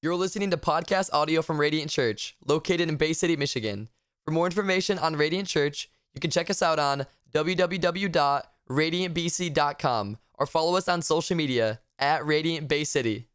You're listening to podcast audio from Radiant Church, located in Bay City, Michigan. For more information on Radiant Church, you can check us out on www.radiantbc.com or follow us on social media at Radiant Bay City.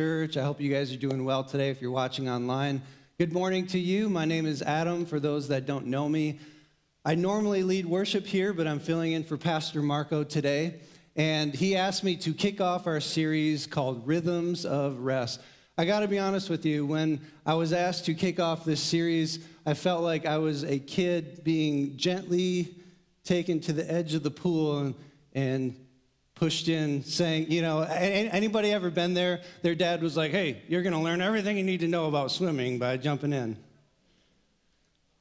Church. I hope you guys are doing well today if you're watching online. Good morning to you. My name is Adam, for those that don't know me. I normally lead worship here, but I'm filling in for Pastor Marco today. And he asked me to kick off our series called Rhythms of Rest. I got to be honest with you, when I was asked to kick off this series, I felt like I was a kid being gently taken to the edge of the pool and, and pushed in saying, you know, anybody ever been there? Their dad was like, hey, you're going to learn everything you need to know about swimming by jumping in.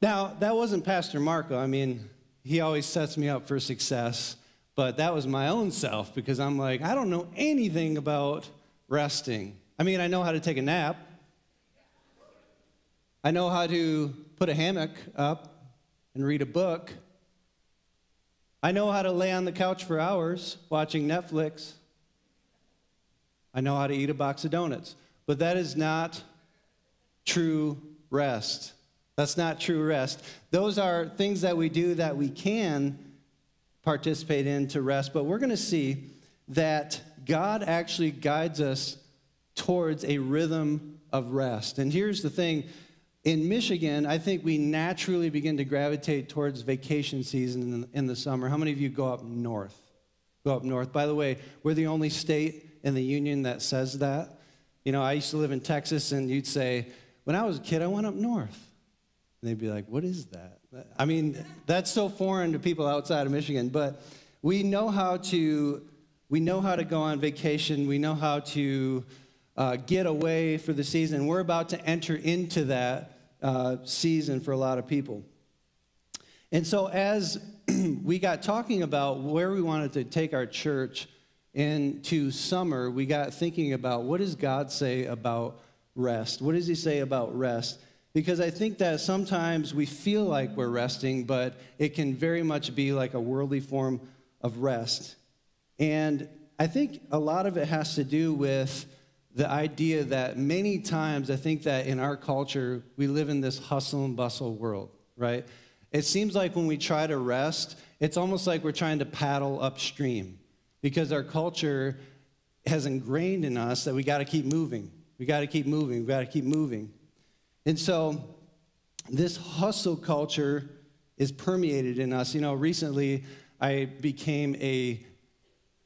Now, that wasn't Pastor Marco. I mean, he always sets me up for success, but that was my own self because I'm like, I don't know anything about resting. I mean, I know how to take a nap, I know how to put a hammock up and read a book. I know how to lay on the couch for hours watching Netflix. I know how to eat a box of donuts. But that is not true rest. That's not true rest. Those are things that we do that we can participate in to rest. But we're going to see that God actually guides us towards a rhythm of rest. And here's the thing in Michigan, I think we naturally begin to gravitate towards vacation season in the, in the, summer. How many of you go up north? Go up north. By the way, we're the only state in the union that says that. You know, I used to live in Texas, and you'd say, when I was a kid, I went up north. And they'd be like, what is that? I mean, that's so foreign to people outside of Michigan, but we know how to we know how to go on vacation. We know how to uh, get away for the season. We're about to enter into that uh, season for a lot of people. And so, as we got talking about where we wanted to take our church into summer, we got thinking about what does God say about rest? What does He say about rest? Because I think that sometimes we feel like we're resting, but it can very much be like a worldly form of rest. And I think a lot of it has to do with the idea that many times I think that in our culture, we live in this hustle and bustle world, right? It seems like when we try to rest, it's almost like we're trying to paddle upstream because our culture has ingrained in us that we got to keep moving. We got to keep moving. We got to keep moving. And so this hustle culture is permeated in us. You know, recently I became a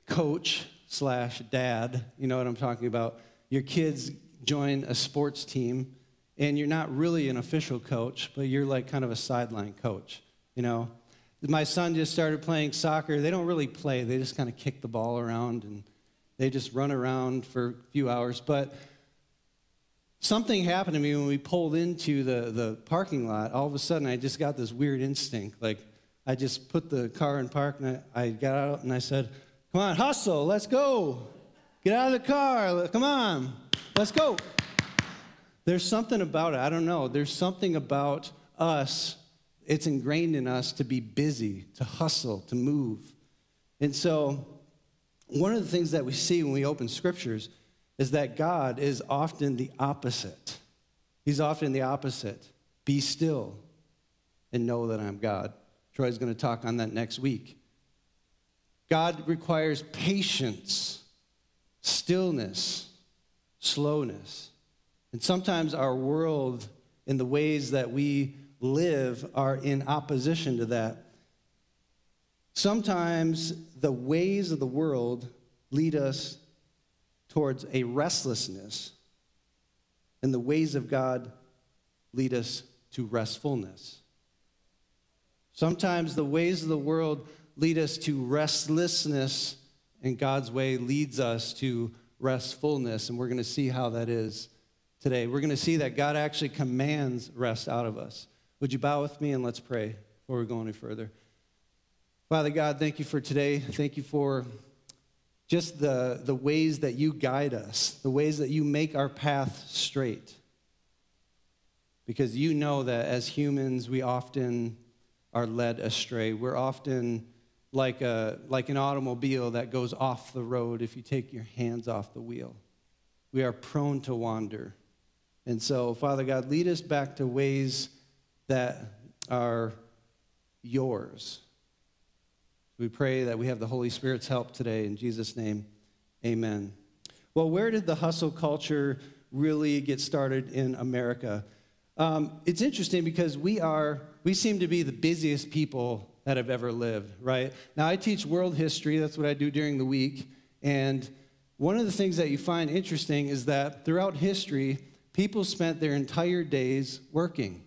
coach slash dad. You know what I'm talking about? Your kids join a sports team and you're not really an official coach, but you're like kind of a sideline coach, you know? My son just started playing soccer. They don't really play, they just kind of kick the ball around and they just run around for a few hours. But something happened to me when we pulled into the, the parking lot. All of a sudden, I just got this weird instinct. Like, I just put the car in park and I, I got out and I said, Come on, hustle, let's go. Get out of the car. Come on. Let's go. There's something about it. I don't know. There's something about us. It's ingrained in us to be busy, to hustle, to move. And so, one of the things that we see when we open scriptures is that God is often the opposite. He's often the opposite. Be still and know that I'm God. Troy's going to talk on that next week. God requires patience stillness, slowness. And sometimes our world and the ways that we live are in opposition to that. Sometimes the ways of the world lead us towards a restlessness, and the ways of God lead us to restfulness. Sometimes the ways of the world lead us to restlessness and God's way leads us to restfulness, and we're going to see how that is today. We're going to see that God actually commands rest out of us. Would you bow with me and let's pray before we go any further? Father God, thank you for today. Thank you for just the, the ways that you guide us, the ways that you make our path straight. Because you know that as humans, we often are led astray. We're often like, a, like an automobile that goes off the road if you take your hands off the wheel. We are prone to wander. And so, Father God, lead us back to ways that are yours. We pray that we have the Holy Spirit's help today. In Jesus' name, amen. Well, where did the hustle culture really get started in America? Um, it's interesting because we are, we seem to be the busiest people that have ever lived, right? Now, I teach world history, that's what I do during the week. And one of the things that you find interesting is that throughout history, people spent their entire days working.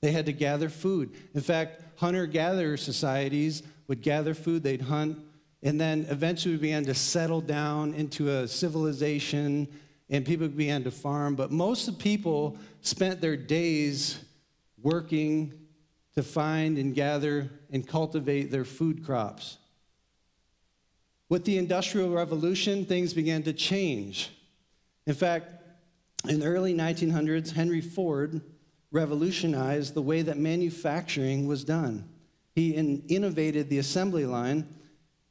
They had to gather food. In fact, hunter gatherer societies would gather food, they'd hunt, and then eventually began to settle down into a civilization and people began to farm. But most of the people spent their days working to find and gather and cultivate their food crops. With the Industrial Revolution, things began to change. In fact, in the early 1900s, Henry Ford revolutionized the way that manufacturing was done. He in- innovated the assembly line,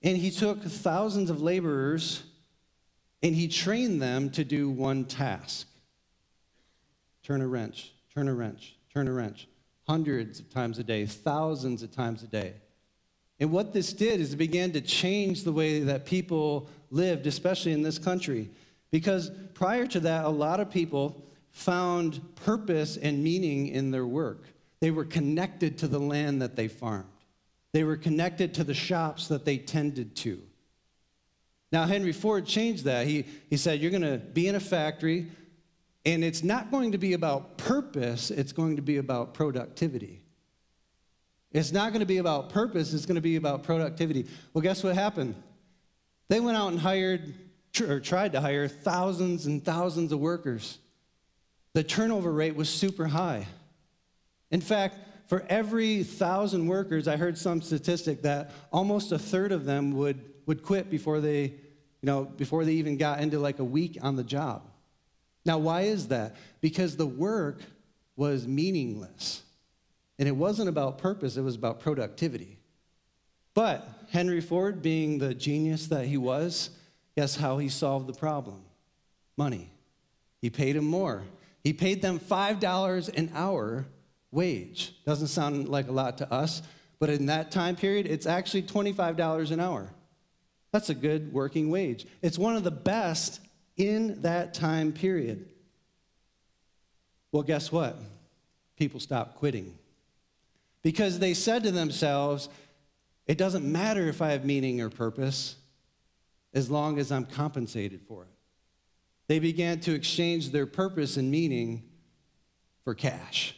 and he took thousands of laborers and he trained them to do one task turn a wrench, turn a wrench, turn a wrench, hundreds of times a day, thousands of times a day. And what this did is it began to change the way that people lived, especially in this country. Because prior to that, a lot of people found purpose and meaning in their work. They were connected to the land that they farmed, they were connected to the shops that they tended to. Now, Henry Ford changed that. He, he said, You're going to be in a factory, and it's not going to be about purpose, it's going to be about productivity. It's not going to be about purpose, it's going to be about productivity. Well, guess what happened? They went out and hired, or tried to hire, thousands and thousands of workers. The turnover rate was super high. In fact, for every thousand workers, I heard some statistic that almost a third of them would, would quit before they, you know, before they even got into like a week on the job. Now, why is that? Because the work was meaningless. And it wasn't about purpose, it was about productivity. But Henry Ford, being the genius that he was, guess how he solved the problem? Money. He paid him more. He paid them $5 an hour wage. Doesn't sound like a lot to us, but in that time period, it's actually $25 an hour. That's a good working wage. It's one of the best in that time period. Well, guess what? People stopped quitting because they said to themselves, it doesn't matter if I have meaning or purpose as long as I'm compensated for it. They began to exchange their purpose and meaning for cash.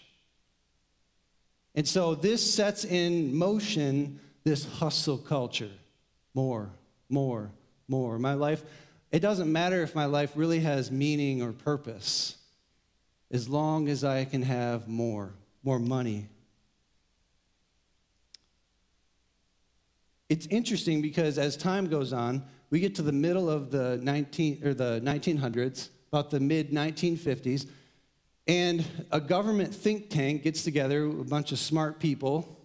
And so this sets in motion this hustle culture more, more, more. My life it doesn't matter if my life really has meaning or purpose, as long as I can have more, more money. It's interesting because as time goes on, we get to the middle of the 19 or the 1900s, about the mid 1950s, and a government think tank gets together, a bunch of smart people,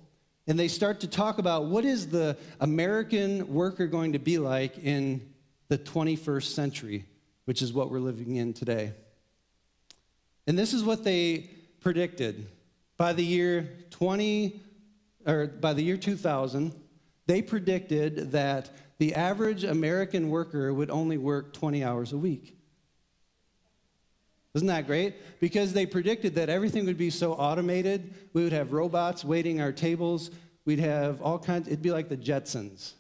and they start to talk about what is the American worker going to be like in the 21st century, which is what we're living in today. And this is what they predicted. By the year 20 or by the year 2000, they predicted that the average American worker would only work 20 hours a week. Isn't that great? Because they predicted that everything would be so automated. We would have robots waiting our tables. We'd have all kinds, it'd be like the Jetsons.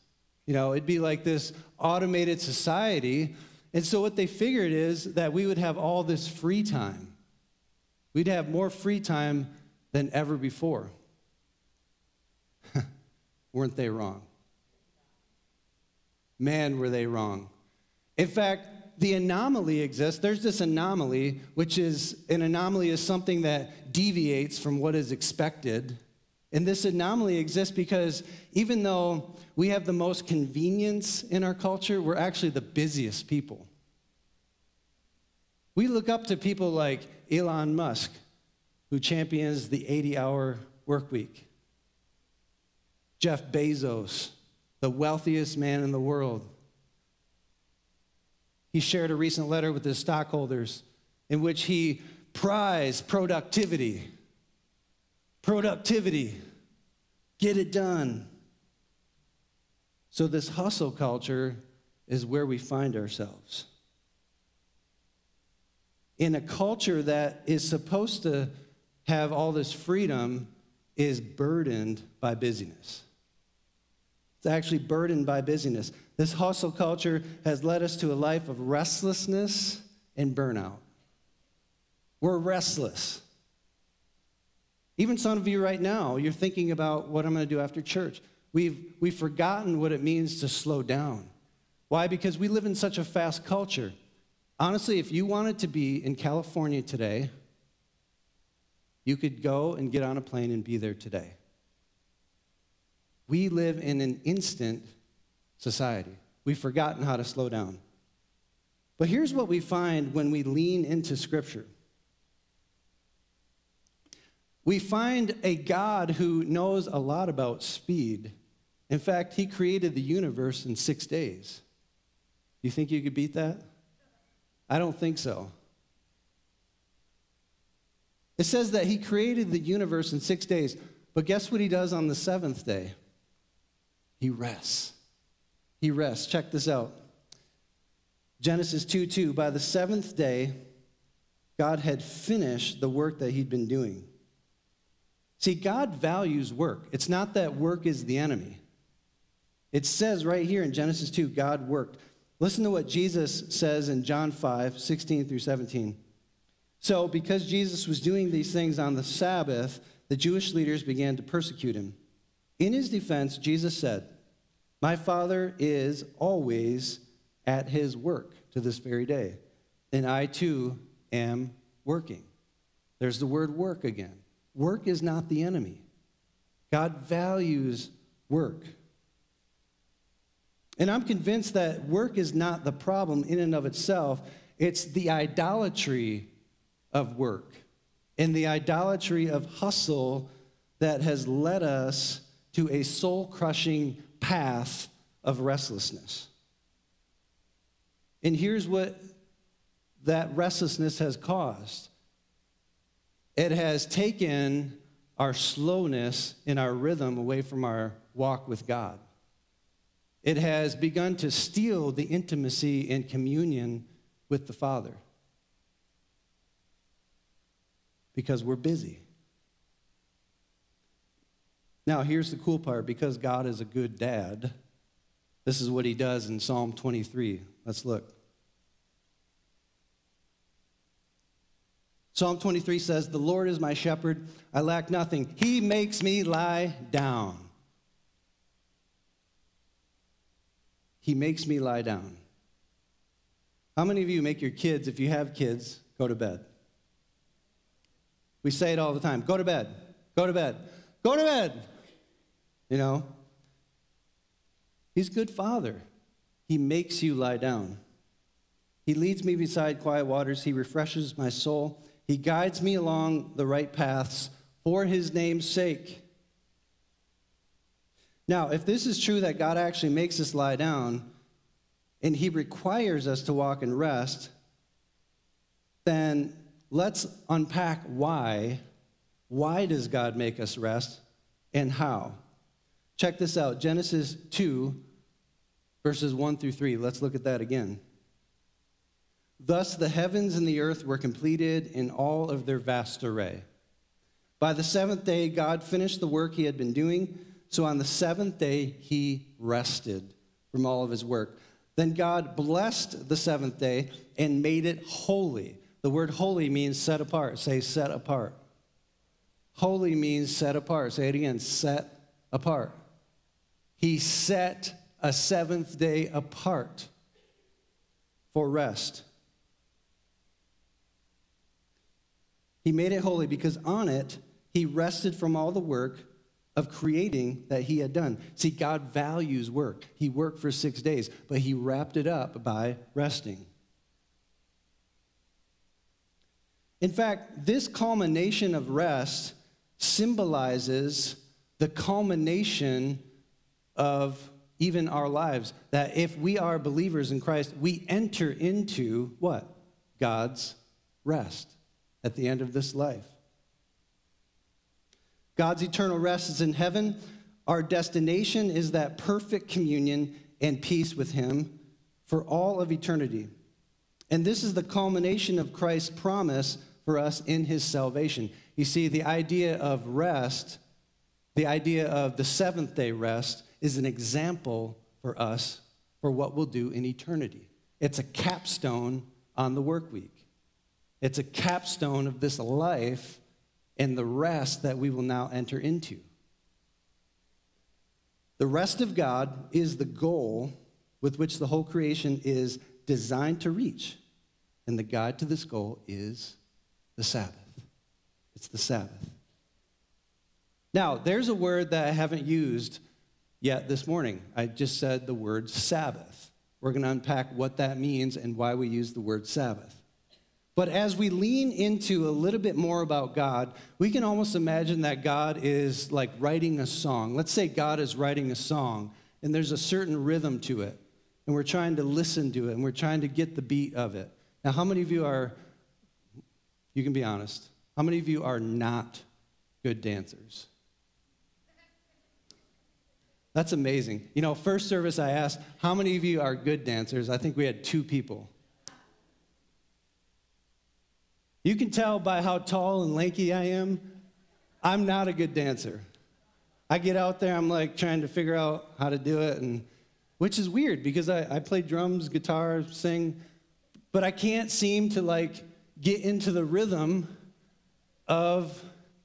You know, it'd be like this automated society. And so what they figured is that we would have all this free time. We'd have more free time than ever before. Weren't they wrong? Man, were they wrong. In fact, the anomaly exists. There's this anomaly, which is an anomaly is something that deviates from what is expected. And this anomaly exists because even though we have the most convenience in our culture, we're actually the busiest people. We look up to people like Elon Musk, who champions the 80 hour work week, Jeff Bezos, the wealthiest man in the world. He shared a recent letter with his stockholders in which he prized productivity. Productivity. Get it done. So, this hustle culture is where we find ourselves. In a culture that is supposed to have all this freedom, is burdened by busyness. It's actually burdened by busyness. This hustle culture has led us to a life of restlessness and burnout. We're restless. Even some of you right now, you're thinking about what I'm going to do after church. We've, we've forgotten what it means to slow down. Why? Because we live in such a fast culture. Honestly, if you wanted to be in California today, you could go and get on a plane and be there today. We live in an instant society. We've forgotten how to slow down. But here's what we find when we lean into Scripture we find a God who knows a lot about speed. In fact, he created the universe in six days. You think you could beat that? I don't think so. It says that he created the universe in six days, but guess what he does on the seventh day? He rests. He rests. Check this out. Genesis 2 2. By the seventh day, God had finished the work that he'd been doing. See, God values work. It's not that work is the enemy. It says right here in Genesis 2, God worked. Listen to what Jesus says in John 5, 16 through 17. So, because Jesus was doing these things on the Sabbath, the Jewish leaders began to persecute him. In his defense, Jesus said, My Father is always at his work to this very day, and I too am working. There's the word work again. Work is not the enemy. God values work. And I'm convinced that work is not the problem in and of itself, it's the idolatry of work and the idolatry of hustle that has led us to a soul crushing path of restlessness. And here's what that restlessness has caused it has taken our slowness and our rhythm away from our walk with God. It has begun to steal the intimacy and communion with the Father because we're busy. Now, here's the cool part because God is a good dad, this is what he does in Psalm 23. Let's look. Psalm 23 says, The Lord is my shepherd, I lack nothing. He makes me lie down. He makes me lie down. How many of you make your kids, if you have kids, go to bed? We say it all the time go to bed, go to bed, go to bed. You know? He's good father. He makes you lie down. He leads me beside quiet waters. He refreshes my soul. He guides me along the right paths for his name's sake. Now, if this is true that God actually makes us lie down and he requires us to walk and rest, then let's unpack why. Why does God make us rest and how? Check this out Genesis 2, verses 1 through 3. Let's look at that again. Thus the heavens and the earth were completed in all of their vast array. By the seventh day, God finished the work he had been doing. So on the seventh day, he rested from all of his work. Then God blessed the seventh day and made it holy. The word holy means set apart. Say set apart. Holy means set apart. Say it again set apart. He set a seventh day apart for rest. He made it holy because on it he rested from all the work of creating that he had done. See, God values work. He worked for six days, but he wrapped it up by resting. In fact, this culmination of rest symbolizes the culmination of even our lives. That if we are believers in Christ, we enter into what? God's rest at the end of this life. God's eternal rest is in heaven. Our destination is that perfect communion and peace with Him for all of eternity. And this is the culmination of Christ's promise for us in His salvation. You see, the idea of rest, the idea of the seventh day rest, is an example for us for what we'll do in eternity. It's a capstone on the work week. It's a capstone of this life and the rest that we will now enter into. The rest of God is the goal with which the whole creation is designed to reach. And the guide to this goal is the Sabbath. It's the Sabbath. Now, there's a word that I haven't used yet this morning. I just said the word Sabbath. We're going to unpack what that means and why we use the word Sabbath. But as we lean into a little bit more about God, we can almost imagine that God is like writing a song. Let's say God is writing a song, and there's a certain rhythm to it, and we're trying to listen to it, and we're trying to get the beat of it. Now, how many of you are, you can be honest, how many of you are not good dancers? That's amazing. You know, first service I asked, how many of you are good dancers? I think we had two people. You can tell by how tall and lanky I am, I'm not a good dancer. I get out there, I'm like trying to figure out how to do it, and which is weird because I, I play drums, guitar, sing, but I can't seem to like get into the rhythm of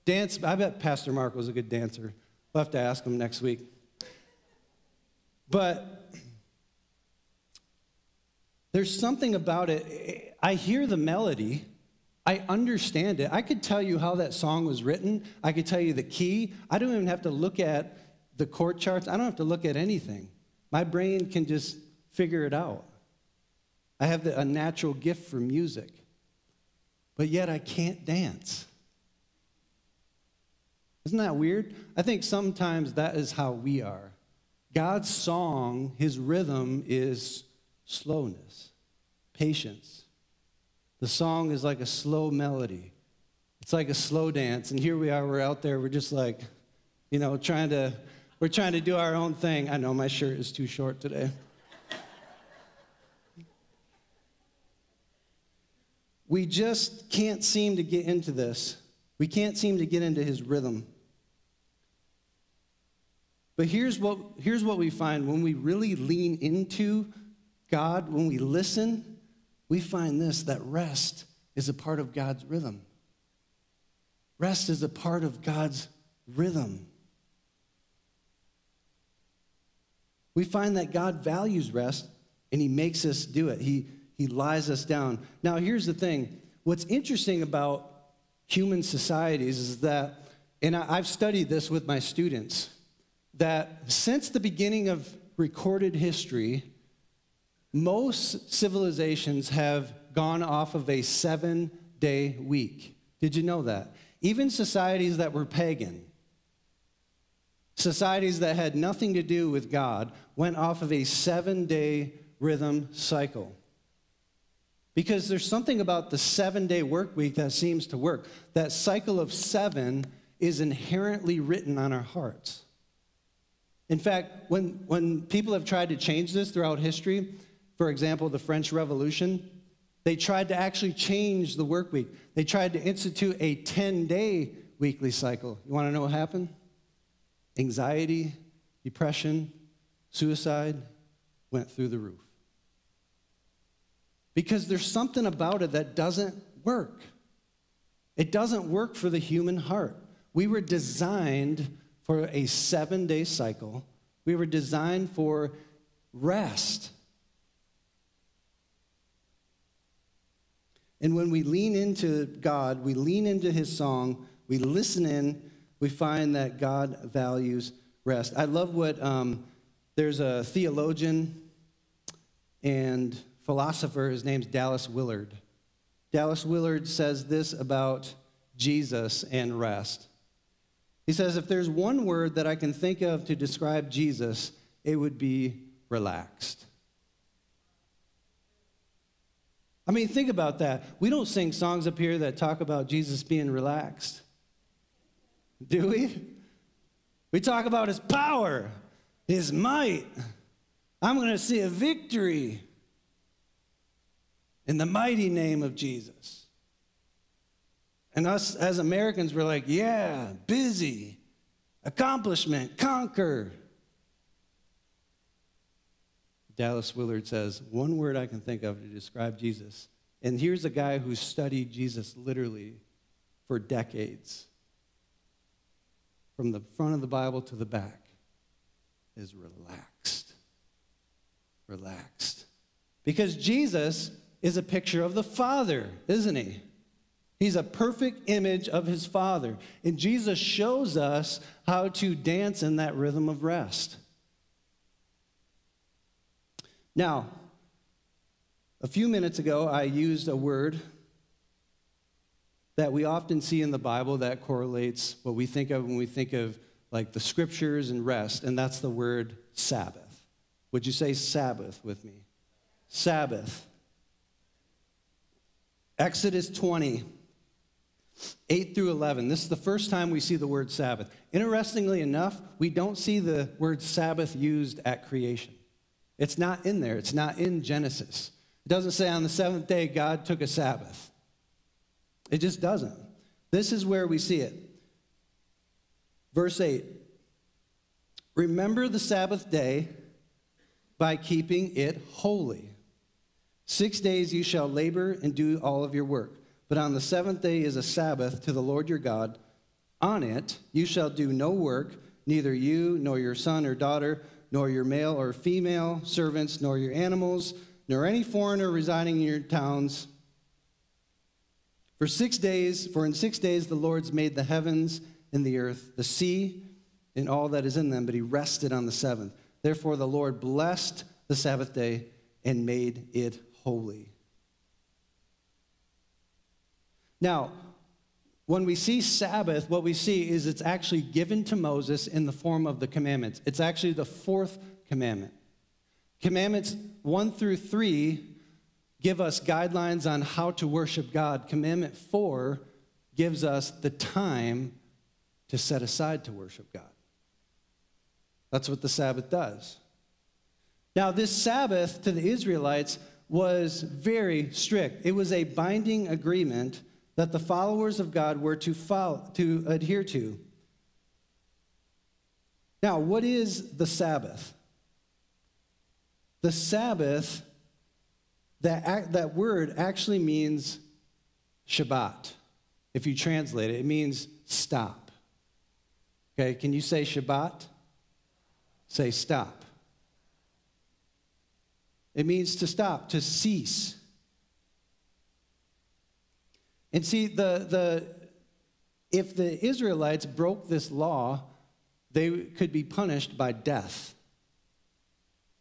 dance. I bet Pastor Mark was a good dancer. We'll have to ask him next week. But there's something about it. I hear the melody, I understand it. I could tell you how that song was written. I could tell you the key. I don't even have to look at the chord charts. I don't have to look at anything. My brain can just figure it out. I have the, a natural gift for music, but yet I can't dance. Isn't that weird? I think sometimes that is how we are. God's song, his rhythm is slowness, patience the song is like a slow melody. It's like a slow dance. And here we are, we're out there, we're just like, you know, trying to, we're trying to do our own thing. I know my shirt is too short today. we just can't seem to get into this. We can't seem to get into his rhythm. But here's what, here's what we find when we really lean into God, when we listen, we find this that rest is a part of God's rhythm. Rest is a part of God's rhythm. We find that God values rest and He makes us do it. He, he lies us down. Now, here's the thing what's interesting about human societies is that, and I, I've studied this with my students, that since the beginning of recorded history, most civilizations have gone off of a seven day week. Did you know that? Even societies that were pagan, societies that had nothing to do with God, went off of a seven day rhythm cycle. Because there's something about the seven day work week that seems to work. That cycle of seven is inherently written on our hearts. In fact, when, when people have tried to change this throughout history, for example, the French Revolution, they tried to actually change the work week. They tried to institute a 10 day weekly cycle. You want to know what happened? Anxiety, depression, suicide went through the roof. Because there's something about it that doesn't work. It doesn't work for the human heart. We were designed for a seven day cycle, we were designed for rest. And when we lean into God, we lean into his song, we listen in, we find that God values rest. I love what um, there's a theologian and philosopher, his name's Dallas Willard. Dallas Willard says this about Jesus and rest. He says, if there's one word that I can think of to describe Jesus, it would be relaxed. I mean, think about that. We don't sing songs up here that talk about Jesus being relaxed. Do we? We talk about his power, his might. I'm going to see a victory in the mighty name of Jesus. And us as Americans, we're like, yeah, busy, accomplishment, conquer. Dallas Willard says, one word I can think of to describe Jesus. And here's a guy who studied Jesus literally for decades. From the front of the Bible to the back is relaxed. Relaxed. Because Jesus is a picture of the Father, isn't he? He's a perfect image of his Father. And Jesus shows us how to dance in that rhythm of rest. Now, a few minutes ago, I used a word that we often see in the Bible that correlates what we think of when we think of like the scriptures and rest, and that's the word Sabbath. Would you say Sabbath with me? Sabbath. Exodus 20, 8 through 11. This is the first time we see the word Sabbath. Interestingly enough, we don't see the word Sabbath used at creation. It's not in there, it's not in Genesis. It doesn't say on the seventh day God took a Sabbath. It just doesn't. This is where we see it. Verse 8 Remember the Sabbath day by keeping it holy. Six days you shall labor and do all of your work. But on the seventh day is a Sabbath to the Lord your God. On it you shall do no work, neither you, nor your son or daughter, nor your male or female servants, nor your animals, nor any foreigner residing in your towns. For six days, for in six days the Lord's made the heavens and the earth, the sea, and all that is in them, but he rested on the seventh. Therefore the Lord blessed the Sabbath day and made it holy. Now, when we see Sabbath, what we see is it's actually given to Moses in the form of the commandments. It's actually the fourth commandment. Commandments one through three give us guidelines on how to worship God. Commandment four gives us the time to set aside to worship God. That's what the Sabbath does. Now, this Sabbath to the Israelites was very strict. It was a binding agreement that the followers of God were to, follow, to adhere to. Now, what is the Sabbath? The Sabbath, that, that word actually means Shabbat. If you translate it, it means stop. Okay, can you say Shabbat? Say stop. It means to stop, to cease. And see, the, the, if the Israelites broke this law, they could be punished by death.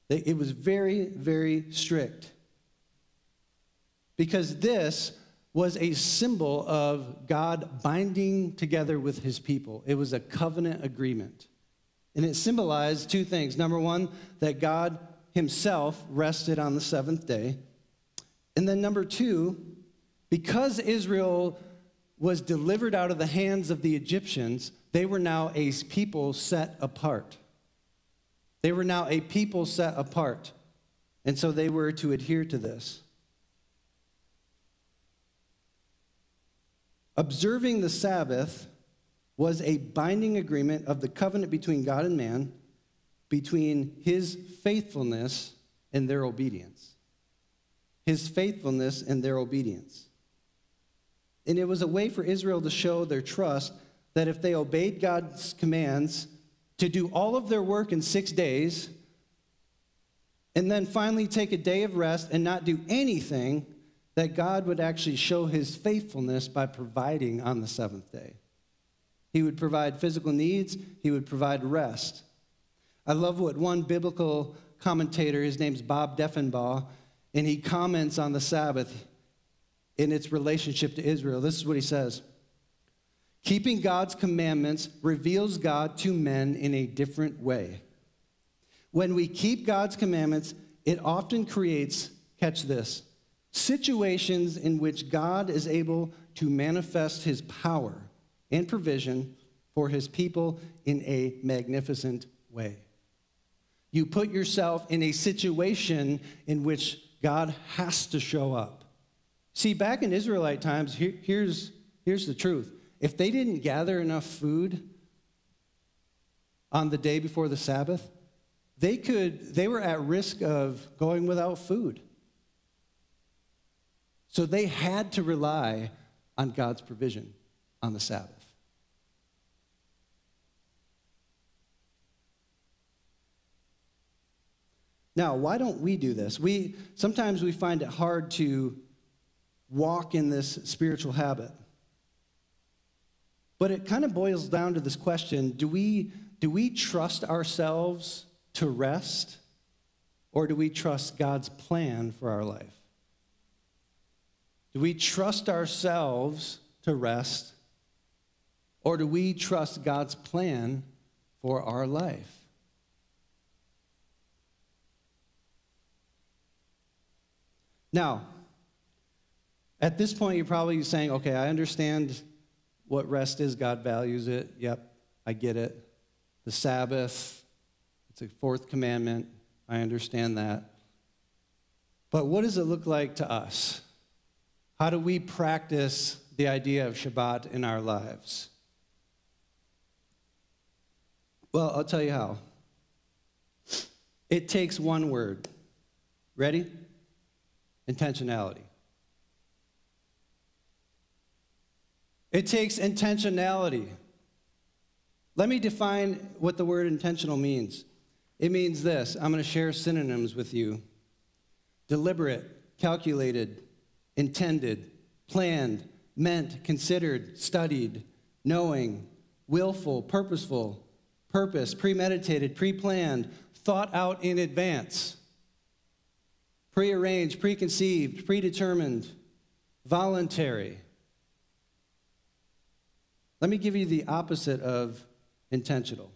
It was very, very strict. Because this was a symbol of God binding together with his people. It was a covenant agreement. And it symbolized two things. Number one, that God himself rested on the seventh day. And then number two, because Israel was delivered out of the hands of the Egyptians, they were now a people set apart. They were now a people set apart. And so they were to adhere to this. Observing the Sabbath was a binding agreement of the covenant between God and man, between his faithfulness and their obedience. His faithfulness and their obedience. And it was a way for Israel to show their trust that if they obeyed God's commands to do all of their work in six days, and then finally take a day of rest and not do anything, that God would actually show his faithfulness by providing on the seventh day. He would provide physical needs, he would provide rest. I love what one biblical commentator, his name's Bob Deffinbaugh, and he comments on the Sabbath in its relationship to Israel. This is what he says Keeping God's commandments reveals God to men in a different way. When we keep God's commandments, it often creates, catch this, situations in which God is able to manifest his power and provision for his people in a magnificent way. You put yourself in a situation in which God has to show up. See, back in Israelite times, here, here's, here's the truth. If they didn't gather enough food on the day before the Sabbath, they could they were at risk of going without food. So they had to rely on God's provision on the Sabbath. Now, why don't we do this? We sometimes we find it hard to walk in this spiritual habit. But it kind of boils down to this question, do we do we trust ourselves to rest or do we trust God's plan for our life? Do we trust ourselves to rest or do we trust God's plan for our life? Now, at this point, you're probably saying, okay, I understand what rest is. God values it. Yep, I get it. The Sabbath, it's a fourth commandment. I understand that. But what does it look like to us? How do we practice the idea of Shabbat in our lives? Well, I'll tell you how. It takes one word. Ready? intentionality. It takes intentionality. Let me define what the word intentional means. It means this I'm going to share synonyms with you deliberate, calculated, intended, planned, meant, considered, studied, knowing, willful, purposeful, purpose, premeditated, pre planned, thought out in advance prearranged, preconceived, predetermined, voluntary. Let me give you the opposite of intentional.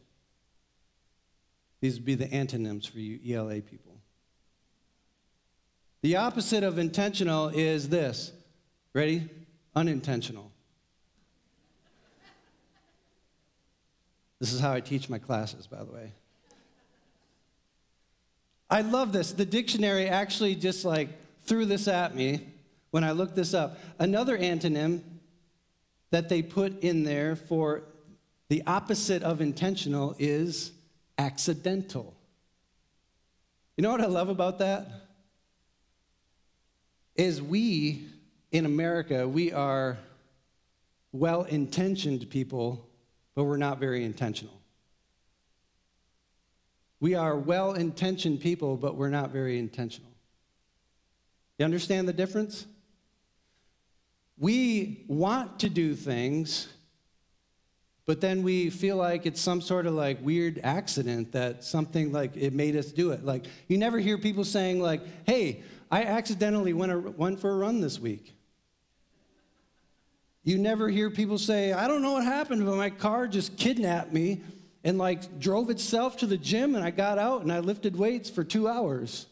These would be the antonyms for you ELA people. The opposite of intentional is this. Ready? Unintentional. This is how I teach my classes, by the way. I love this. The dictionary actually just like threw this at me when I looked this up. Another antonym that they put in there for the opposite of intentional is accidental. You know what I love about that? Is we in America, we are well intentioned people, but we're not very intentional. We are well intentioned people, but we're not very intentional. You understand the difference? We want to do things, but then we feel like it's some sort of like weird accident that something like it made us do it. Like you never hear people saying like, "Hey, I accidentally went, a, went for a run this week." You never hear people say, "I don't know what happened, but my car just kidnapped me and like drove itself to the gym and I got out and I lifted weights for two hours.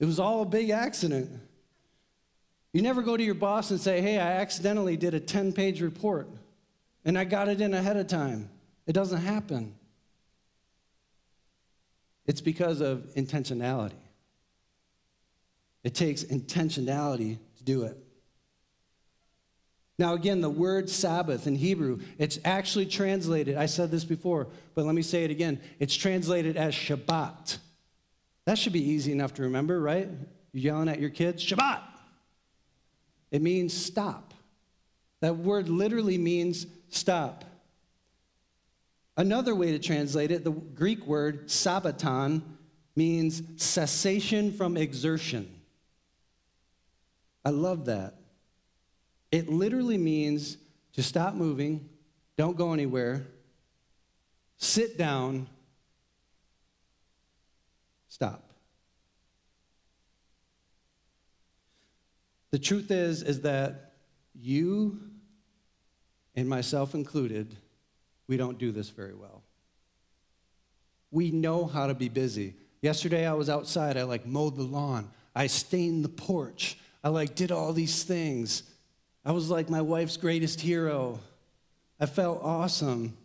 It was all a big accident. You never go to your boss and say, hey, I accidentally did a 10 page report and I got it in ahead of time. It doesn't happen. It's because of intentionality. It takes intentionality to do it. Now, again, the word Sabbath in Hebrew, it's actually translated, I said this before, but let me say it again. It's translated as Shabbat. That should be easy enough to remember, right? You're yelling at your kids, Shabbat. It means stop. That word literally means stop. Another way to translate it, the Greek word sabbaton, means cessation from exertion. I love that. It literally means to stop moving, don't go anywhere, sit down, stop. The truth is is that you and myself included, we don't do this very well. We know how to be busy. Yesterday I was outside, I like mowed the lawn, I stained the porch, I like did all these things. I was like my wife's greatest hero. I felt awesome.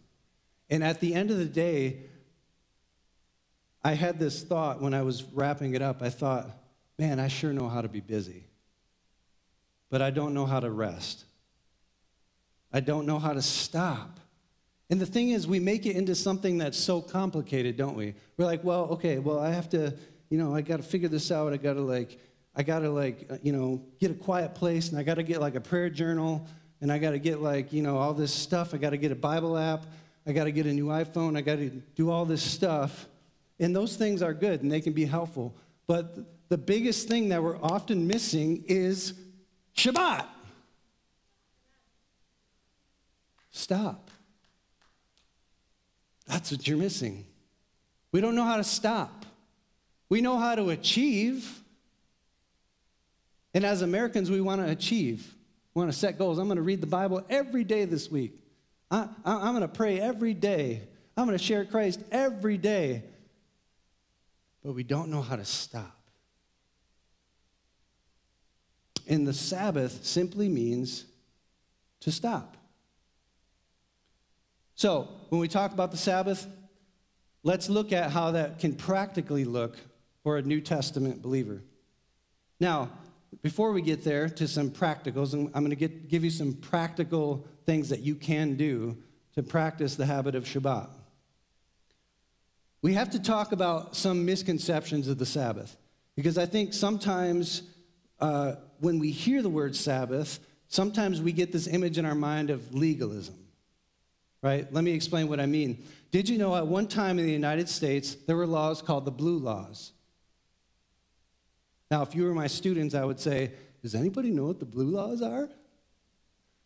And at the end of the day, I had this thought when I was wrapping it up. I thought, man, I sure know how to be busy, but I don't know how to rest. I don't know how to stop. And the thing is, we make it into something that's so complicated, don't we? We're like, well, okay, well, I have to, you know, I got to figure this out. I got to, like, I got to, like, uh, you know, get a quiet place, and I got to get, like, a prayer journal, and I got to get, like, you know, all this stuff. I got to get a Bible app. I got to get a new iPhone. I got to do all this stuff. And those things are good, and they can be helpful. But the biggest thing that we're often missing is Shabbat. Stop. That's what you're missing. We don't know how to stop. We know how to achieve. And as Americans, we want to achieve. We want to set goals. I'm going to read the Bible every day this week. I, am going to pray every day. I'm going to share Christ every day. But we don't know how to stop. And the Sabbath simply means to stop. So, when we talk about the Sabbath, let's look at how that can practically look for a New Testament believer. Now, before we get there to some practicals, I'm going to get, give you some practical things that you can do to practice the habit of Shabbat. We have to talk about some misconceptions of the Sabbath because I think sometimes uh, when we hear the word Sabbath, sometimes we get this image in our mind of legalism right? Let me explain what I mean. Did you know at one time in the United States, there were laws called the Blue Laws? Now, if you were my students, I would say, does anybody know what the Blue Laws are?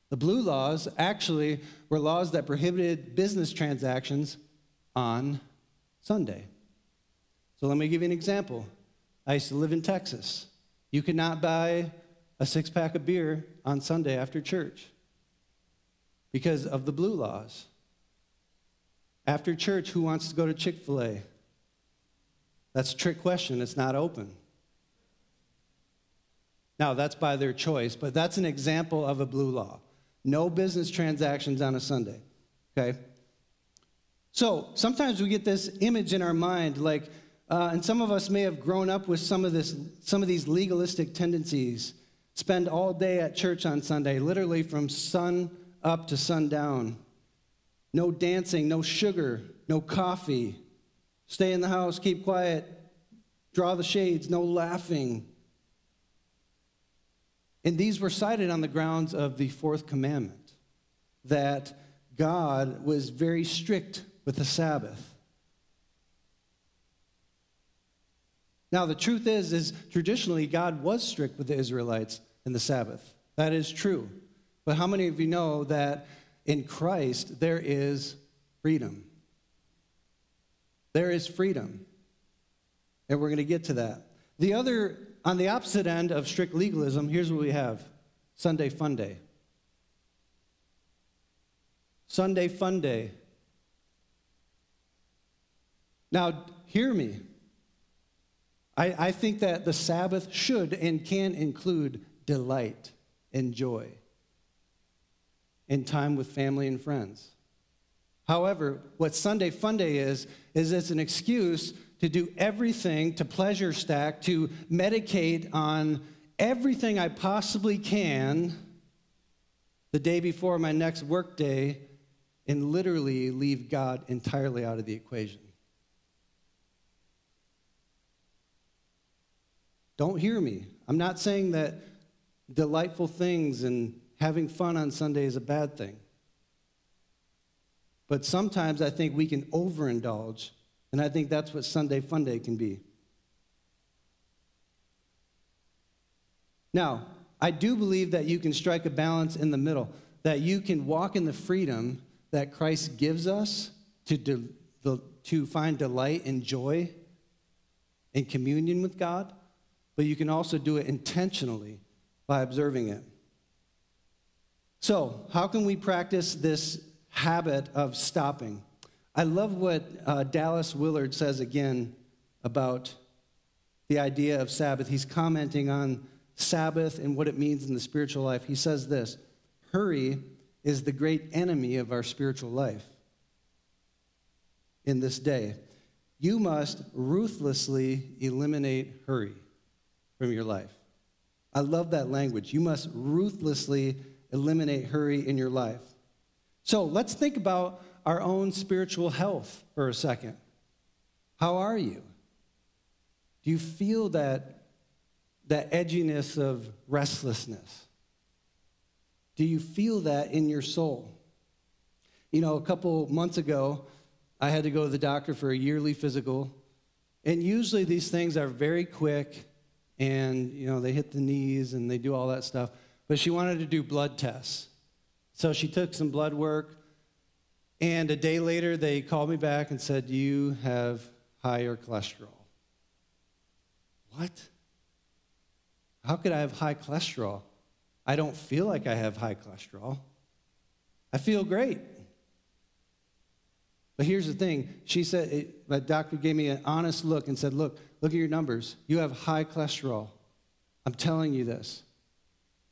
The Blue Laws actually were laws that prohibited business transactions on Sunday. So let me give you an example. I used to live in Texas. You could not buy a six pack of beer on Sunday after church because of the blue laws. After church, who wants to go to Chick fil A? That's a trick question. It's not open. Now, that's by their choice, but that's an example of a blue law. No business transactions on a Sunday, okay? So sometimes we get this image in our mind, like, uh, and some of us may have grown up with some of this, some of these legalistic tendencies. Spend all day at church on Sunday, literally from sun up to sundown. No dancing, no sugar, no coffee. Stay in the house, keep quiet, draw the shades, no laughing. And these were cited on the grounds of the fourth commandment that God was very strict with the Sabbath. Now the truth is is traditionally God was strict with the Israelites in the Sabbath. That is true. But how many of you know that in Christ there is freedom? There is freedom. And we're going to get to that. The other, on the opposite end of strict legalism, here's what we have Sunday Fun Day. Sunday Fun Day. Now, hear me. I, I think that the Sabbath should and can include delight and joy and time with family and friends. However, what Sunday Fun Day is, is it's an excuse to do everything to pleasure stack, to medicate on everything I possibly can the day before my next work day and literally leave God entirely out of the equation. Don't hear me. I'm not saying that delightful things and having fun on Sunday is a bad thing. But sometimes I think we can overindulge, and I think that's what Sunday Fun Day can be. Now, I do believe that you can strike a balance in the middle, that you can walk in the freedom that Christ gives us to, de- the, to find delight and joy in communion with God, but you can also do it intentionally by observing it. So, how can we practice this habit of stopping? I love what uh, Dallas Willard says again about the idea of Sabbath. He's commenting on Sabbath and what it means in the spiritual life. He says this Hurry is the great enemy of our spiritual life in this day. You must ruthlessly eliminate hurry from your life. I love that language. You must ruthlessly eliminate hurry in your life. So let's think about our own spiritual health for a second. How are you? Do you feel that, that edginess of restlessness? Do you feel that in your soul? You know, a couple months ago, I had to go to the doctor for a yearly physical. And usually these things are very quick and, you know, they hit the knees and they do all that stuff. But she wanted to do blood tests. So she took some blood work. And a day later, they called me back and said, You have higher cholesterol. What? How could I have high cholesterol? I don't feel like I have high cholesterol. I feel great. But here's the thing. She said, it, my doctor gave me an honest look and said, Look, look at your numbers. You have high cholesterol. I'm telling you this.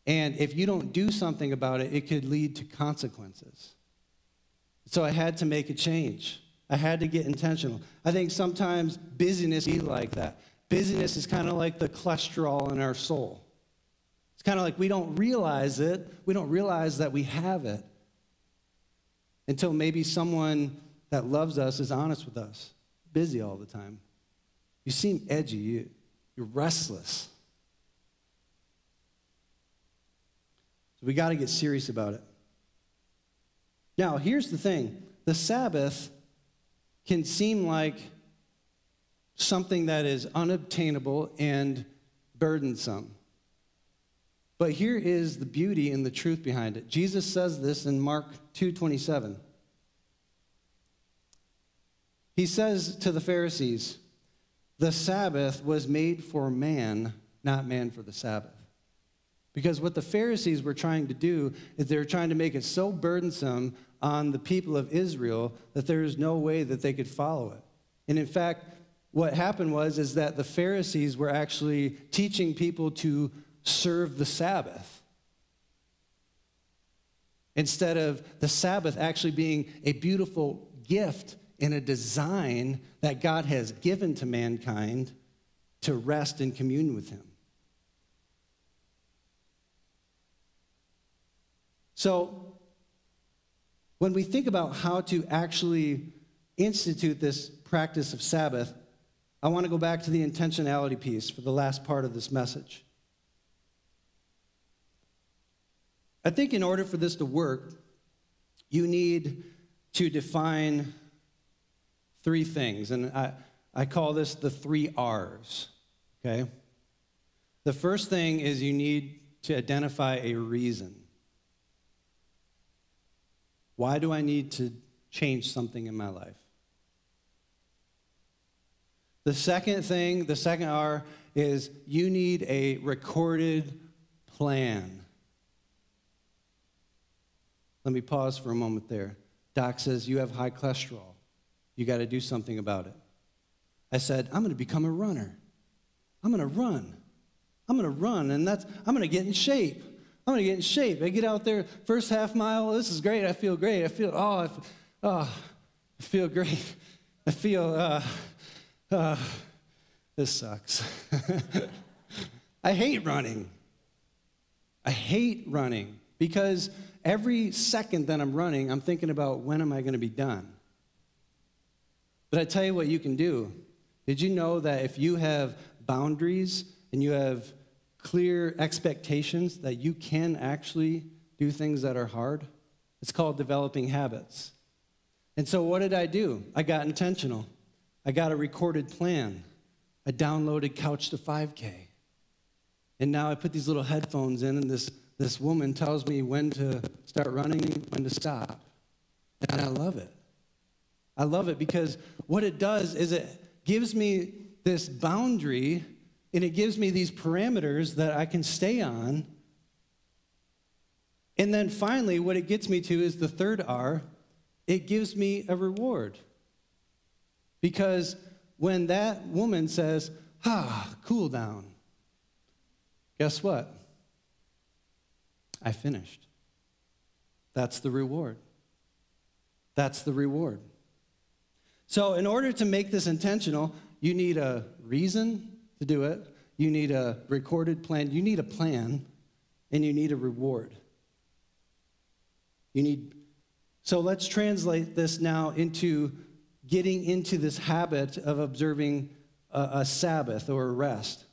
And if you don't do something about it, it could lead to consequences. So I had to make a change. I had to get intentional. I think sometimes busyness be like that. Busyness is kind of like the cholesterol in our soul. It's kind of like we don't realize it. We don't realize that we have it until maybe someone that loves us is honest with us. Busy all the time. You seem edgy. You, you're restless. So we got to get serious about it. Now, here's the thing the Sabbath can seem like something that is unobtainable and burdensome. But here is the beauty and the truth behind it. Jesus says this in Mark 2:27. He says to the Pharisees, "The Sabbath was made for man, not man for the Sabbath." Because what the Pharisees were trying to do is they were trying to make it so burdensome on the people of Israel that there is no way that they could follow it. And in fact, what happened was is that the Pharisees were actually teaching people to serve the Sabbath. Instead of the Sabbath actually being a beautiful gift and a design that God has given to mankind to rest and commune with Him. So, when we think about how to actually institute this practice of Sabbath, I want to go back to the intentionality piece for the last part of this message. I think in order for this to work, you need to define three things, and I, I call this the three R's, okay? The first thing is you need to identify a reason. Why do I need to change something in my life? The second thing, the second R, is you need a recorded plan. Let me pause for a moment there. Doc says, You have high cholesterol. You got to do something about it. I said, I'm going to become a runner. I'm going to run. I'm going to run, and that's, I'm going to get in shape. I'm going to get in shape. I get out there, first half mile, this is great. I feel great. I feel, oh, I, oh, I feel great. I feel, uh, uh, this sucks. I hate running. I hate running because every second that I'm running, I'm thinking about when am I going to be done? But I tell you what you can do. Did you know that if you have boundaries and you have clear expectations that you can actually do things that are hard? It's called developing habits. And so, what did I do? I got intentional. I got a recorded plan. I downloaded Couch to 5K. And now I put these little headphones in, and this, this woman tells me when to start running, when to stop. And I love it. I love it because what it does is it gives me this boundary and it gives me these parameters that I can stay on. And then finally, what it gets me to is the third R it gives me a reward. Because when that woman says, ah, cool down, guess what? I finished. That's the reward. That's the reward. So, in order to make this intentional, you need a reason to do it, you need a recorded plan, you need a plan, and you need a reward. You need. So, let's translate this now into getting into this habit of observing a, a Sabbath or a rest.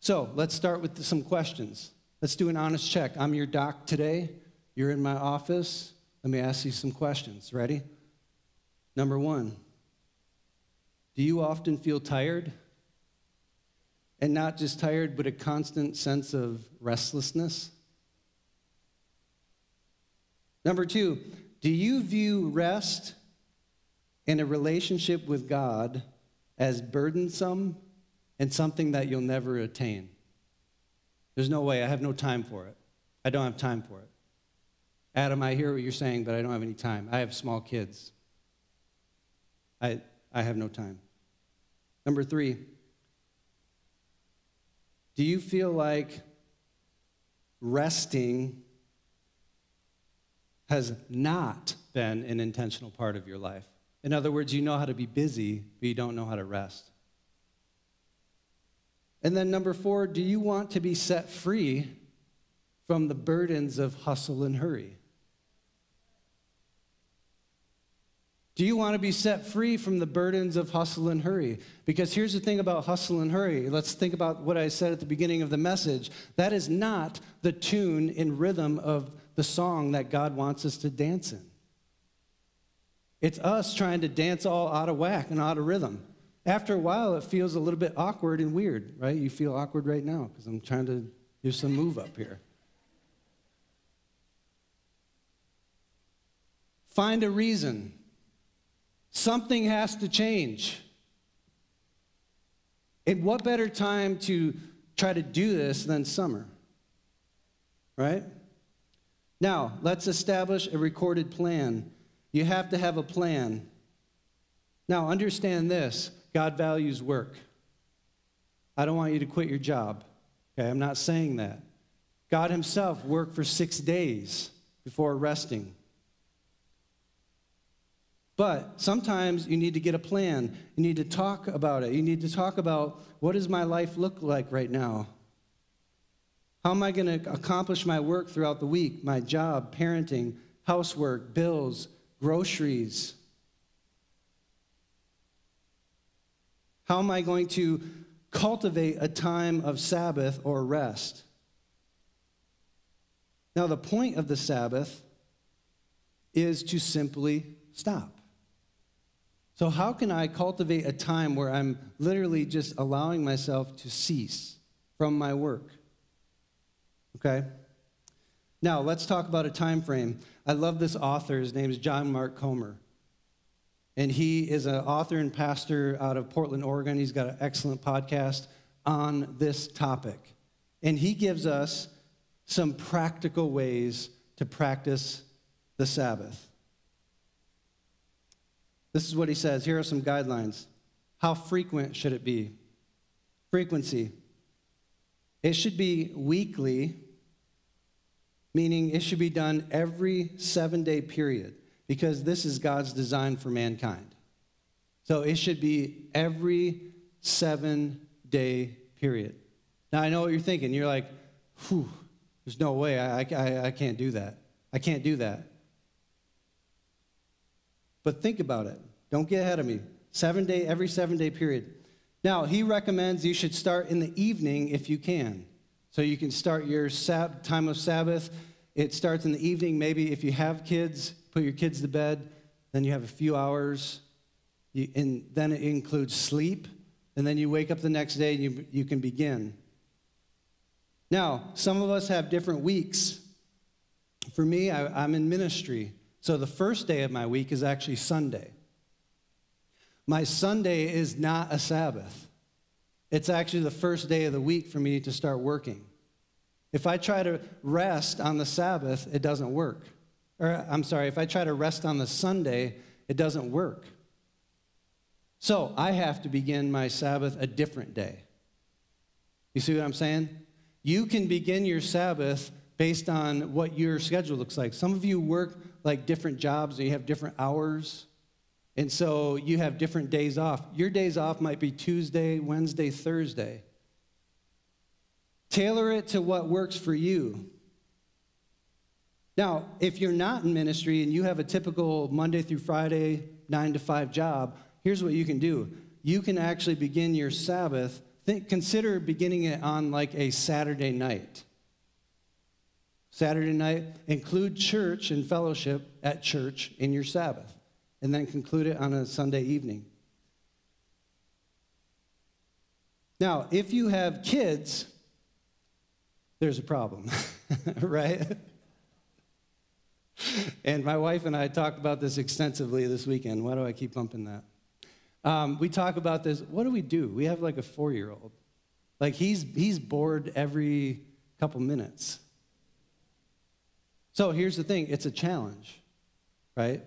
So, let's start with some questions. Let's do an honest check. I'm your doc today. You're in my office. Let me ask you some questions. Ready? Number one Do you often feel tired? And not just tired, but a constant sense of restlessness? Number two, do you view rest in a relationship with God as burdensome and something that you'll never attain? There's no way. I have no time for it. I don't have time for it. Adam, I hear what you're saying, but I don't have any time. I have small kids. I, I have no time. Number three, do you feel like resting has not been an intentional part of your life? In other words, you know how to be busy, but you don't know how to rest. And then, number four, do you want to be set free from the burdens of hustle and hurry? Do you want to be set free from the burdens of hustle and hurry? Because here's the thing about hustle and hurry. Let's think about what I said at the beginning of the message. That is not the tune and rhythm of the song that God wants us to dance in. It's us trying to dance all out of whack and out of rhythm. After a while, it feels a little bit awkward and weird, right? You feel awkward right now because I'm trying to do some move up here. Find a reason Something has to change. And what better time to try to do this than summer? Right? Now, let's establish a recorded plan. You have to have a plan. Now, understand this God values work. I don't want you to quit your job. Okay, I'm not saying that. God Himself worked for six days before resting. But sometimes you need to get a plan. You need to talk about it. You need to talk about what does my life look like right now? How am I going to accomplish my work throughout the week? My job, parenting, housework, bills, groceries. How am I going to cultivate a time of Sabbath or rest? Now, the point of the Sabbath is to simply stop. So, how can I cultivate a time where I'm literally just allowing myself to cease from my work? Okay? Now, let's talk about a time frame. I love this author. His name is John Mark Comer. And he is an author and pastor out of Portland, Oregon. He's got an excellent podcast on this topic. And he gives us some practical ways to practice the Sabbath. This is what he says. Here are some guidelines. How frequent should it be? Frequency. It should be weekly, meaning it should be done every seven day period, because this is God's design for mankind. So it should be every seven day period. Now, I know what you're thinking. You're like, whew, there's no way. I, I, I can't do that. I can't do that. But think about it. Don't get ahead of me. Seven day, every seven day period. Now, he recommends you should start in the evening if you can. So you can start your sab- time of Sabbath. It starts in the evening. Maybe if you have kids, put your kids to bed. Then you have a few hours. You, and then it includes sleep. And then you wake up the next day and you, you can begin. Now, some of us have different weeks. For me, I, am in ministry. So the first day of my week is actually Sunday. My Sunday is not a Sabbath. It's actually the first day of the week for me to start working. If I try to rest on the Sabbath, it doesn't work. Or, I'm sorry, if I try to rest on the Sunday, it doesn't work. So I have to begin my Sabbath a different day. You see what I'm saying? You can begin your Sabbath based on what your schedule looks like. Some of you work like different jobs and you have different hours. And so you have different days off. Your days off might be Tuesday, Wednesday, Thursday. Tailor it to what works for you. Now, if you're not in ministry and you have a typical Monday through Friday, nine to five job, here's what you can do. You can actually begin your Sabbath. Think, consider beginning it on like a Saturday night. Saturday night, include church and fellowship at church in your Sabbath and then conclude it on a Sunday evening. Now, if you have kids, there's a problem, right? and my wife and I talked about this extensively this weekend. Why do I keep bumping that? Um, we talk about this. What do we do? We have like a four year old. Like he's, he's bored every couple minutes. So here's the thing it's a challenge, right?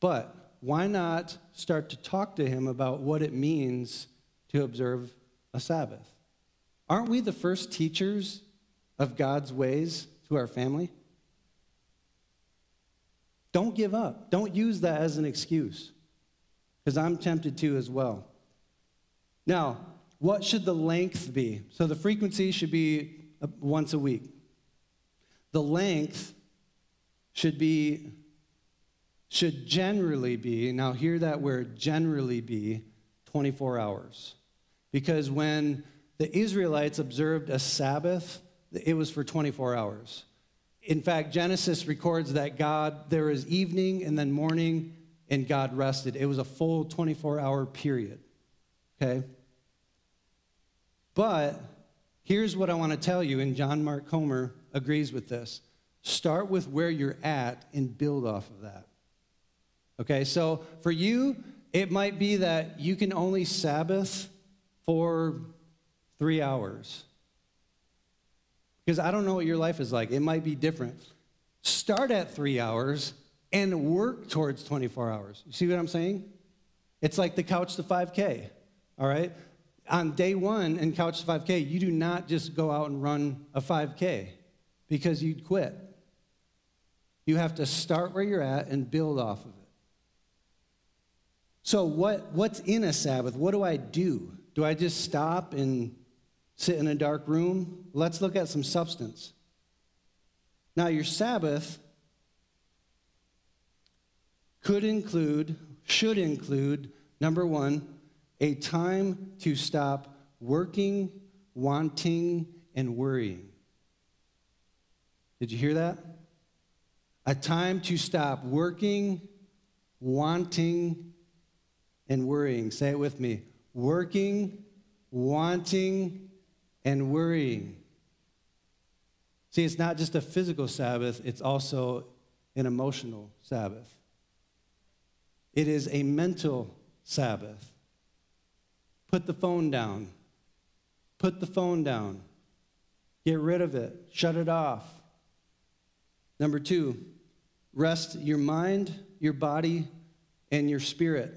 But why not start to talk to him about what it means to observe a Sabbath? Aren't we the first teachers of God's ways to our family? Don't give up. Don't use that as an excuse, because I'm tempted to as well. Now, what should the length be? So the frequency should be uh, once a week. The length should be should generally be, now hear that word, generally be 24 hours. Because when the Israelites observed a Sabbath, it was for 24 hours. In fact, Genesis records that God, there was evening and then morning, and God rested. It was a full 24 hour period. Okay? But here's what I want to tell you, and John Mark Comer agrees with this. Start with where you're at and build off of that. Okay, so for you, it might be that you can only Sabbath for three hours. Because I don't know what your life is like. It might be different. Start at three hours and work towards 24 hours. You see what I'm saying? It's like the couch to 5K, all right? On day one in couch to 5K, you do not just go out and run a 5K because you'd quit. You have to start where you're at and build off of. So, what, what's in a Sabbath? What do I do? Do I just stop and sit in a dark room? Let's look at some substance. Now, your Sabbath could include, should include, number one, a time to stop working, wanting, and worrying. Did you hear that? A time to stop working, wanting, and worrying. Say it with me working, wanting, and worrying. See, it's not just a physical Sabbath, it's also an emotional Sabbath. It is a mental Sabbath. Put the phone down. Put the phone down. Get rid of it. Shut it off. Number two, rest your mind, your body, and your spirit.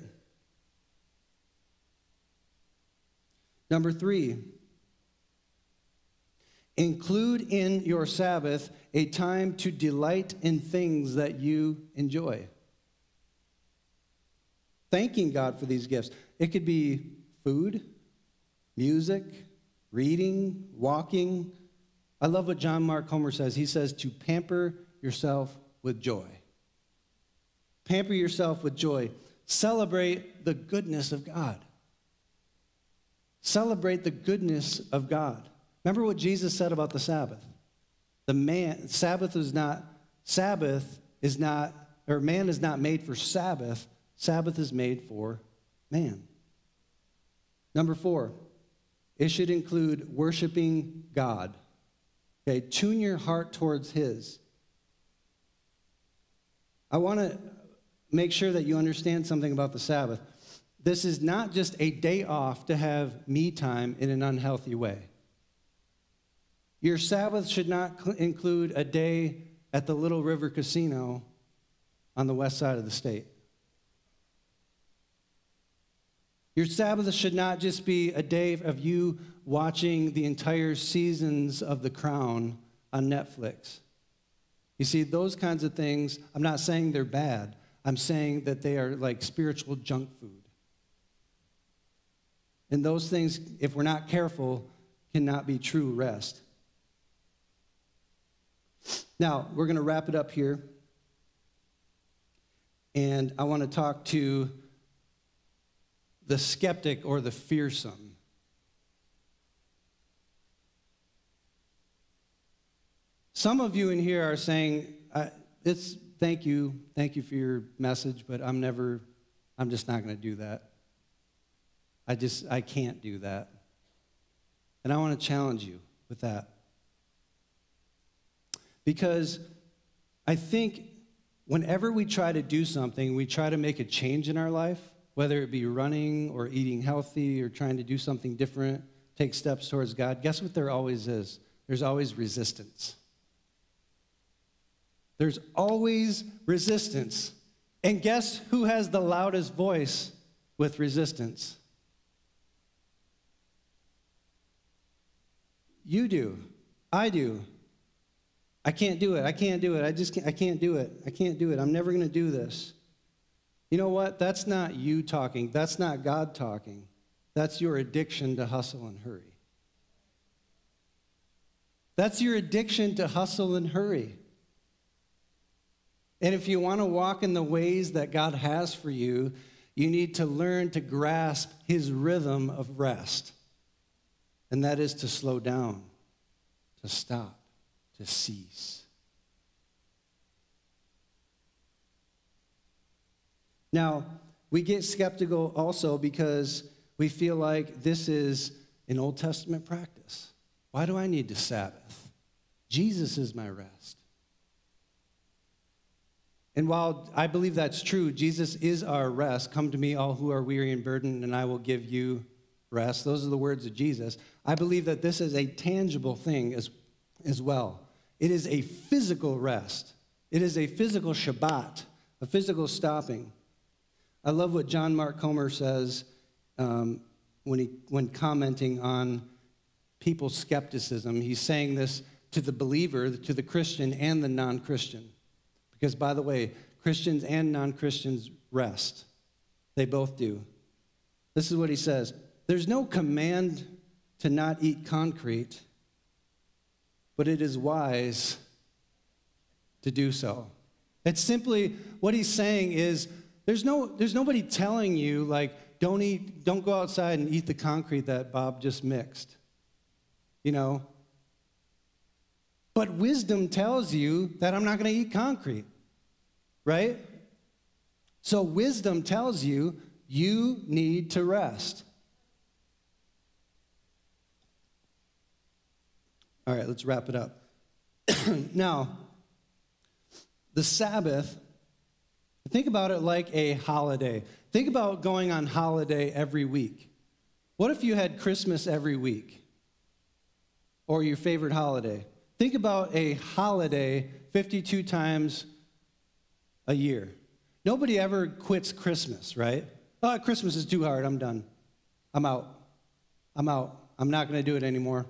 Number three, include in your Sabbath a time to delight in things that you enjoy. Thanking God for these gifts. It could be food, music, reading, walking. I love what John Mark Comer says. He says to pamper yourself with joy. Pamper yourself with joy. Celebrate the goodness of God. Celebrate the goodness of God. Remember what Jesus said about the Sabbath. The man, Sabbath is not, Sabbath is not, or man is not made for Sabbath. Sabbath is made for man. Number four, it should include worshiping God. Okay, tune your heart towards His. I want to make sure that you understand something about the Sabbath. This is not just a day off to have me time in an unhealthy way. Your Sabbath should not cl- include a day at the Little River Casino on the west side of the state. Your Sabbath should not just be a day of you watching the entire seasons of The Crown on Netflix. You see, those kinds of things, I'm not saying they're bad. I'm saying that they are like spiritual junk food. And those things, if we're not careful, cannot be true rest. Now, we're going to wrap it up here. And I want to talk to the skeptic or the fearsome. Some of you in here are saying, it's thank you, thank you for your message, but I'm never, I'm just not going to do that. I just, I can't do that. And I want to challenge you with that. Because I think whenever we try to do something, we try to make a change in our life, whether it be running or eating healthy or trying to do something different, take steps towards God, guess what there always is? There's always resistance. There's always resistance. And guess who has the loudest voice with resistance? You do. I do. I can't do it. I can't do it. I just can't, I can't do it. I can't do it. I'm never going to do this. You know what? That's not you talking. That's not God talking. That's your addiction to hustle and hurry. That's your addiction to hustle and hurry. And if you want to walk in the ways that God has for you, you need to learn to grasp his rhythm of rest and that is to slow down, to stop, to cease. Now, we get skeptical also because we feel like this is an Old Testament practice. Why do I need to Sabbath? Jesus is my rest. And while I believe that's true, Jesus is our rest. Come to me, all who are weary and burdened, and I will give you rest. Those are the words of Jesus. I believe that this is a tangible thing as, as well. It is a physical rest, it is a physical Shabbat, a physical stopping. I love what John Mark Comer says um, when, he, when commenting on people's skepticism. He's saying this to the believer, to the Christian, and the non Christian. Because, by the way, Christians and non Christians rest. They both do. This is what he says there's no command to not eat concrete, but it is wise to do so. It's simply what he's saying is there's no there's nobody telling you like don't eat don't go outside and eat the concrete that Bob just mixed. You know? But wisdom tells you that I'm not going to eat concrete. Right? So wisdom tells you you need to rest. All right, let's wrap it up. now, the Sabbath, think about it like a holiday. Think about going on holiday every week. What if you had Christmas every week? Or your favorite holiday? Think about a holiday 52 times a year. Nobody ever quits Christmas, right? Oh, Christmas is too hard. I'm done. I'm out. I'm out. I'm not going to do it anymore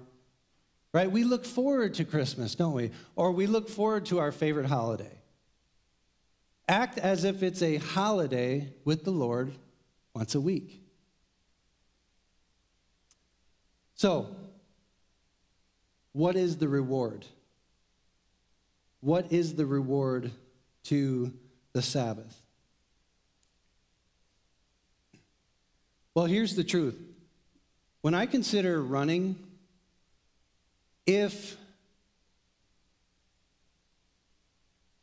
right? We look forward to Christmas, don't we? Or we look forward to our favorite holiday. Act as if it's a holiday with the Lord once a week. So, what is the reward? What is the reward to the Sabbath? Well, here's the truth. When I consider running if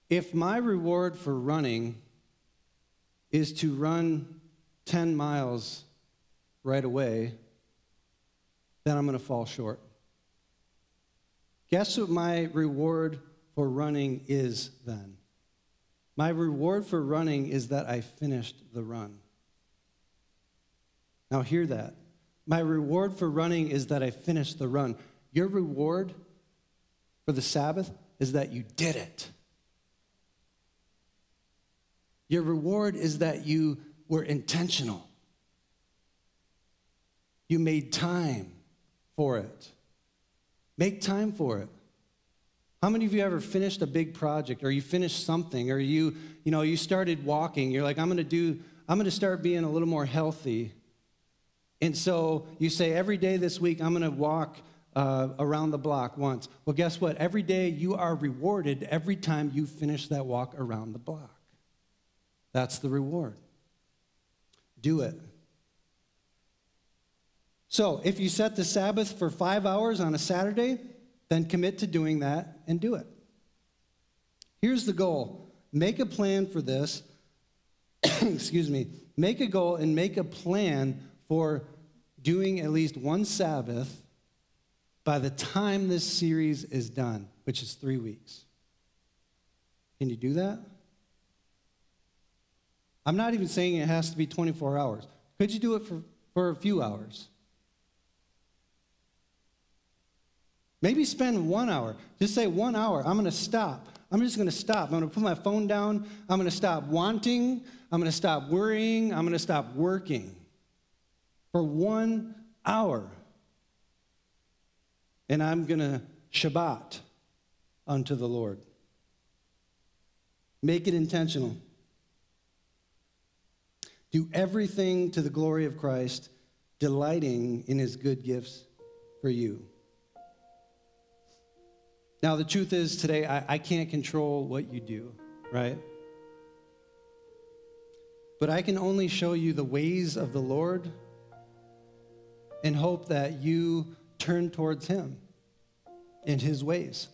if my reward for running is to run 10 miles right away, then I'm going to fall short. Guess what my reward for running is then? My reward for running is that I finished the run. Now, hear that. My reward for running is that I finished the run. Your reward for the Sabbath is that you did it. Your reward is that you were intentional. You made time for it. Make time for it. How many of you ever finished a big project or you finished something or you, you know, you started walking, you're like I'm to do I'm to start being a little more healthy. And so you say every day this week I'm to walk uh, around the block once. Well, guess what? Every day you are rewarded every time you finish that walk around the block. That's the reward. Do it. So, if you set the Sabbath for five hours on a Saturday, then commit to doing that and do it. Here's the goal make a plan for this. Excuse me. Make a goal and make a plan for doing at least one Sabbath by the time this series is done, which is three weeks. Can you do that? I'm not even saying it has to be 24 hours. Could you do it for, for a few hours? Maybe spend one hour. Just say one hour. I'm going to stop. I'm just going to stop. I'm going to put my phone down. I'm going to stop wanting. I'm going to stop worrying. I'm going to stop working for one hour and I'm going to Shabbat unto the Lord. Make it intentional. Do everything to the glory of Christ, delighting in his good gifts for you. Now, the truth is, today, I, I can't control what you do, right? But I can only show you the ways of the Lord and hope that you turn towards Him and His ways.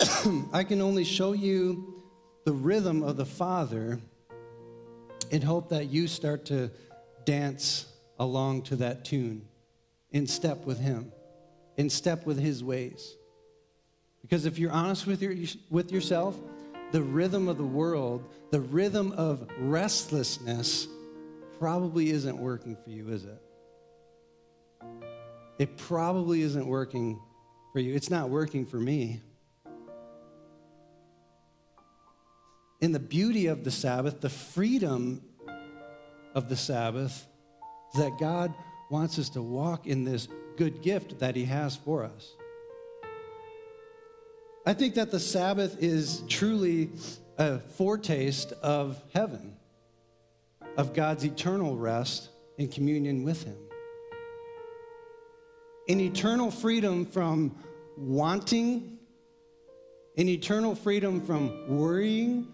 I can only show you the rhythm of the Father and hope that you start to dance along to that tune in step with Him, in step with His ways. Because if you're honest with, your, with yourself, the rhythm of the world, the rhythm of restlessness, probably isn't working for you, is it? It probably isn't working for you. It's not working for me. In the beauty of the Sabbath, the freedom of the Sabbath, is that God wants us to walk in this good gift that He has for us. I think that the Sabbath is truly a foretaste of heaven, of God's eternal rest in communion with Him an eternal freedom from wanting, an eternal freedom from worrying,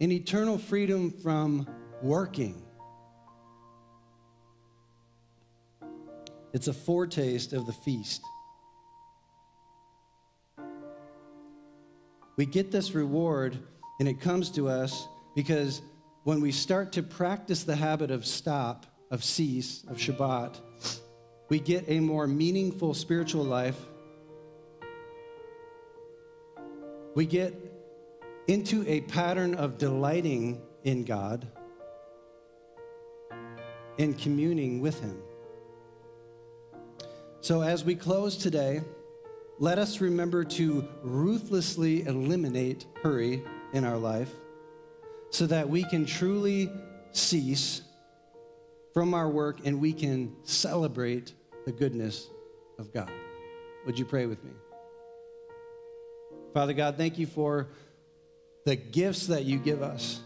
an eternal freedom from working. It's a foretaste of the feast. We get this reward, and it comes to us because when we start to practice the habit of stop, of cease, of Shabbat, we get a more meaningful spiritual life. We get into a pattern of delighting in God and communing with Him. So, as we close today, let us remember to ruthlessly eliminate hurry in our life so that we can truly cease from our work and we can celebrate the goodness of God. Would you pray with me? Father God, thank you for the gifts that you give us.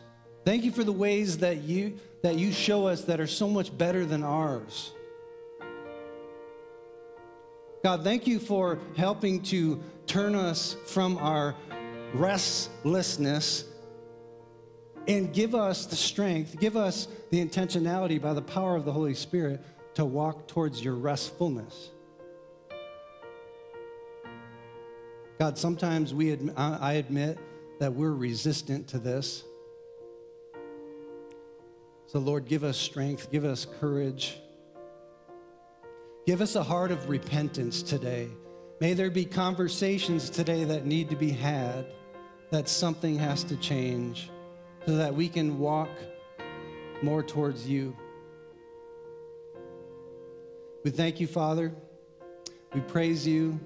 Thank you for the ways that you that you show us that are so much better than ours. God, thank you for helping to turn us from our restlessness and give us the strength, give us the intentionality by the power of the Holy Spirit to walk towards your restfulness. God, sometimes we admit, I admit that we're resistant to this. So, Lord, give us strength, give us courage. Give us a heart of repentance today. May there be conversations today that need to be had, that something has to change so that we can walk more towards you. We thank you, Father. We praise you.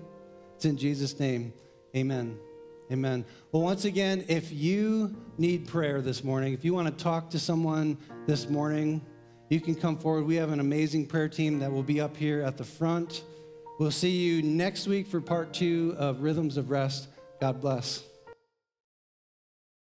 It's in Jesus' name. Amen. Amen. Well, once again, if you need prayer this morning, if you want to talk to someone this morning, you can come forward. We have an amazing prayer team that will be up here at the front. We'll see you next week for part two of Rhythms of Rest. God bless.